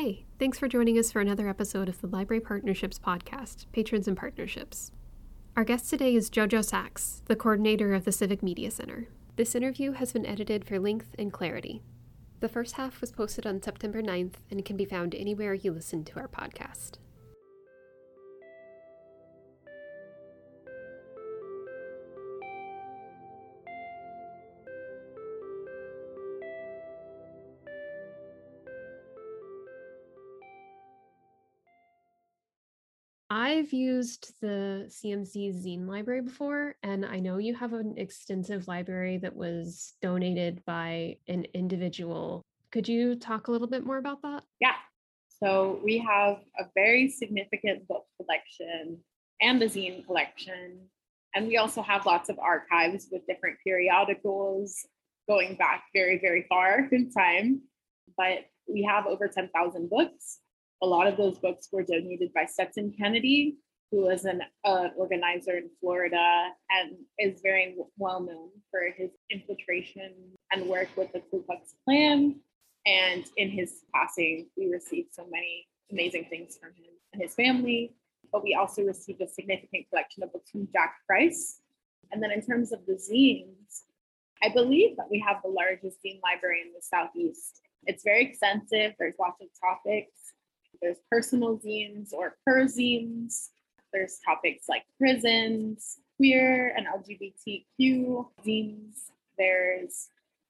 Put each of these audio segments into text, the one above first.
Hey, thanks for joining us for another episode of the Library Partnerships Podcast, Patrons and Partnerships. Our guest today is Jojo Sachs, the coordinator of the Civic Media Center. This interview has been edited for length and clarity. The first half was posted on September 9th and can be found anywhere you listen to our podcast. I've used the CMC zine library before, and I know you have an extensive library that was donated by an individual. Could you talk a little bit more about that? Yeah. So we have a very significant book collection and a zine collection. And we also have lots of archives with different periodicals going back very, very far in time. But we have over 10,000 books a lot of those books were donated by Stetson Kennedy, who was an uh, organizer in Florida and is very well known for his infiltration and work with the Ku Klux Klan. And in his passing, we received so many amazing things from him and his family. But we also received a significant collection of books from Jack Price. And then in terms of the zines, I believe that we have the largest zine library in the Southeast. It's very extensive, there's lots of topics there's personal zines or per zines. There's topics like prisons, queer and LGBTQ zines. There's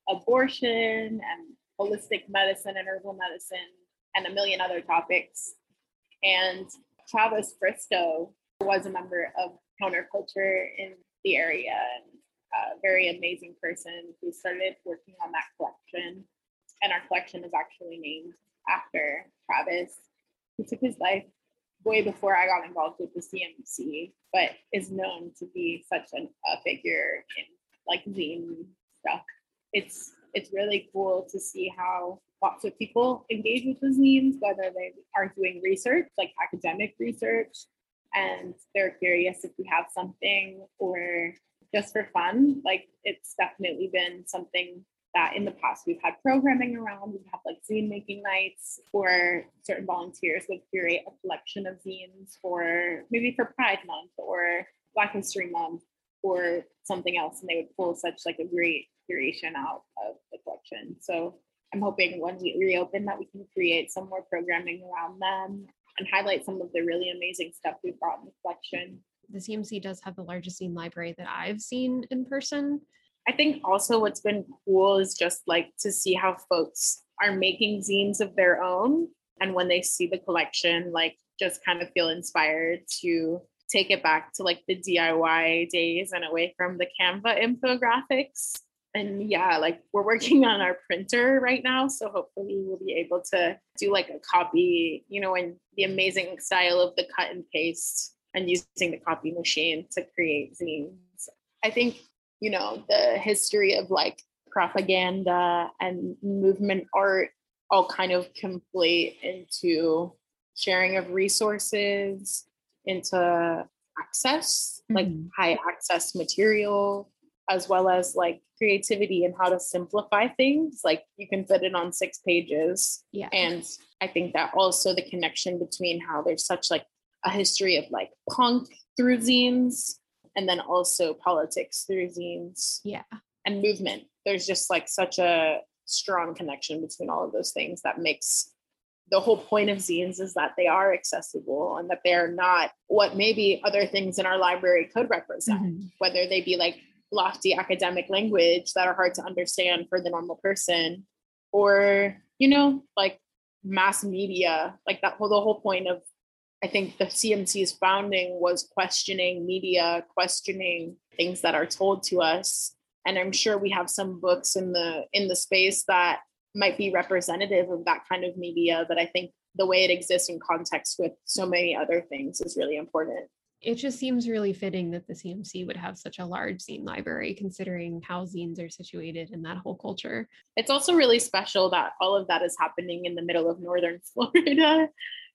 abortion and holistic medicine and herbal medicine and a million other topics. And Travis Fristoe was a member of counterculture in the area and a very amazing person who started working on that collection. And our collection is actually named after Travis he took his life way before I got involved with the CMC, but is known to be such an, a figure in like zine stuff. It's it's really cool to see how lots of people engage with the zines, whether they are doing research, like academic research, and they're curious if we have something or just for fun. Like it's definitely been something that in the past we've had programming around. We've had like zine making nights where certain volunteers would curate a collection of zines for maybe for Pride Month or Black History Month or something else, and they would pull such like a great curation out of the collection. So I'm hoping when we reopen that we can create some more programming around them and highlight some of the really amazing stuff we've brought in the collection. The CMC does have the largest zine library that I've seen in person. I think also what's been cool is just like to see how folks are making zines of their own. And when they see the collection, like just kind of feel inspired to take it back to like the DIY days and away from the Canva infographics. And yeah, like we're working on our printer right now. So hopefully we'll be able to do like a copy, you know, in the amazing style of the cut and paste and using the copy machine to create zines. I think you know the history of like propaganda and movement art all kind of conflate into sharing of resources into access mm-hmm. like high access material as well as like creativity and how to simplify things. Like you can fit it on six pages. Yeah. And i think that also the connection between how there's such like a history of like punk through zines and then also politics through zines yeah and movement there's just like such a strong connection between all of those things that makes the whole point of zines is that they are accessible and that they're not what maybe other things in our library could represent mm-hmm. whether they be like lofty academic language that are hard to understand for the normal person or you know like mass media like that whole the whole point of I think the CMC's founding was questioning media, questioning things that are told to us. And I'm sure we have some books in the in the space that might be representative of that kind of media, but I think the way it exists in context with so many other things is really important. It just seems really fitting that the CMC would have such a large zine library, considering how zines are situated in that whole culture. It's also really special that all of that is happening in the middle of Northern Florida.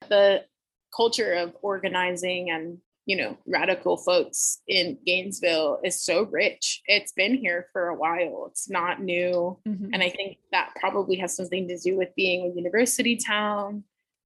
The culture of organizing and you know radical folks in gainesville is so rich it's been here for a while it's not new mm-hmm. and i think that probably has something to do with being a university town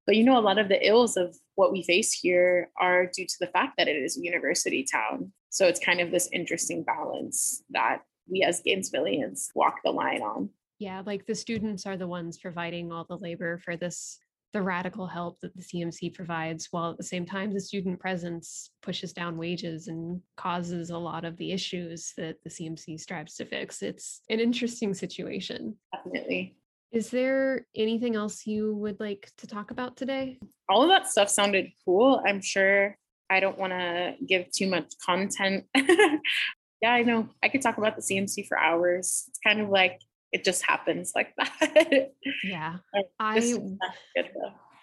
But you know, a lot of the ills of what we face here are due to the fact that it is a university town. So it's kind of this interesting balance that we as Gainesvillians walk the line on. Yeah, like the students are the ones providing all the labor for this the radical help that the CMC provides, while at the same time, the student presence pushes down wages and causes a lot of the issues that the CMC strives to fix. It's an interesting situation. Definitely. Is there anything else you would like to talk about today? All of that stuff sounded cool. I'm sure I don't want to give too much content. yeah, I know. I could talk about the CMC for hours. It's kind of like it just happens like that. Yeah. I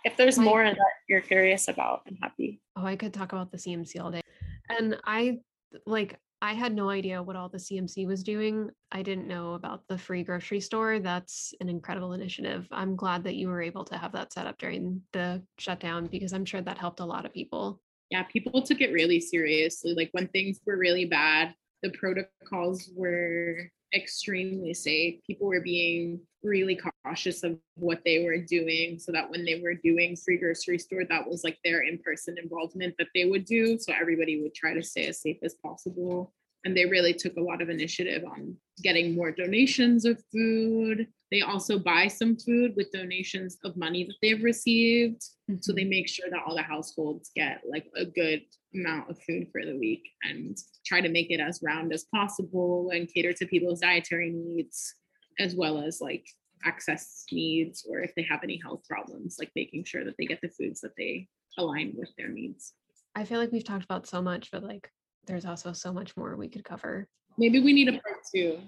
if there's more that you're curious about, I'm happy. Oh, I could talk about the CMC all day. And I like I had no idea what all the CMC was doing. I didn't know about the free grocery store. That's an incredible initiative. I'm glad that you were able to have that set up during the shutdown because I'm sure that helped a lot of people. Yeah, people took it really seriously. Like when things were really bad, the protocols were extremely safe. People were being really cautious of what they were doing so that when they were doing free grocery store, that was like their in person involvement that they would do. So everybody would try to stay as safe as possible. And they really took a lot of initiative on getting more donations of food. They also buy some food with donations of money that they've received. Mm-hmm. So they mm-hmm. make sure that all the households get like a good amount of food for the week and try to make it as round as possible and cater to people's dietary needs as well as like access needs or if they have any health problems like making sure that they get the foods that they align with their needs i feel like we've talked about so much but like there's also so much more we could cover maybe we need a part two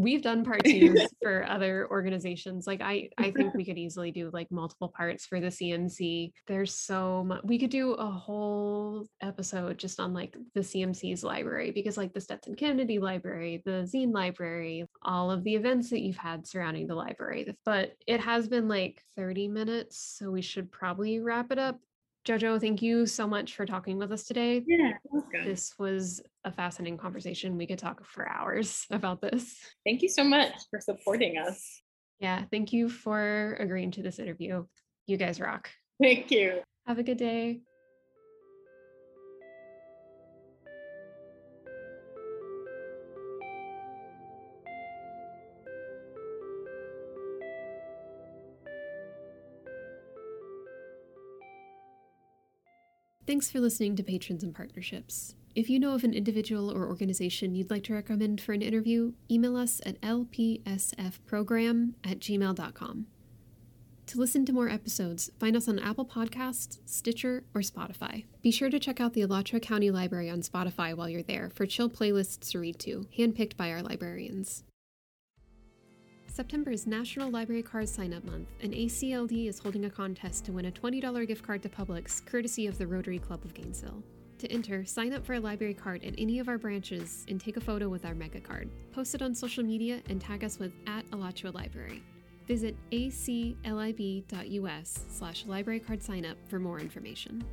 we've done part twos for other organizations like i i think we could easily do like multiple parts for the cmc there's so much we could do a whole episode just on like the cmc's library because like the stetson kennedy library the zine library all of the events that you've had surrounding the library. But it has been like 30 minutes so we should probably wrap it up Jojo, thank you so much for talking with us today. Yeah, this was a fascinating conversation. We could talk for hours about this. Thank you so much for supporting us. Yeah, thank you for agreeing to this interview. You guys rock. Thank you. Have a good day. Thanks for listening to Patrons and Partnerships. If you know of an individual or organization you'd like to recommend for an interview, email us at lpsfprogram at gmail.com. To listen to more episodes, find us on Apple Podcasts, Stitcher, or Spotify. Be sure to check out the Alachua County Library on Spotify while you're there for chill playlists to read to, handpicked by our librarians. September is National Library Card Sign Up Month, and ACLD is holding a contest to win a $20 gift card to Publix, courtesy of the Rotary Club of Gainesville. To enter, sign up for a library card at any of our branches and take a photo with our mega card. Post it on social media and tag us with at Alachua Library. Visit aclib.us slash library card for more information.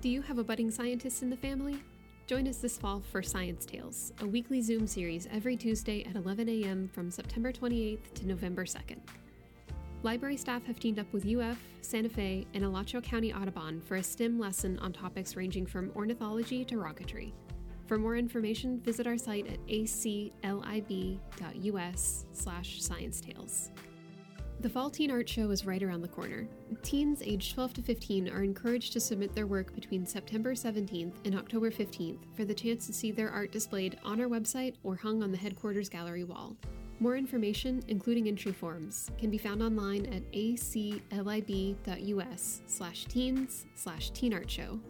Do you have a budding scientist in the family? Join us this fall for Science Tales, a weekly Zoom series every Tuesday at 11 a.m. from September 28th to November 2nd. Library staff have teamed up with UF, Santa Fe, and Alachua County Audubon for a STEM lesson on topics ranging from ornithology to rocketry. For more information, visit our site at aclib.us slash science tales. The Fall Teen Art Show is right around the corner. Teens aged 12 to 15 are encouraged to submit their work between September 17th and October 15th for the chance to see their art displayed on our website or hung on the headquarters gallery wall. More information, including entry forms, can be found online at aclib.us slash teens slash teen art show.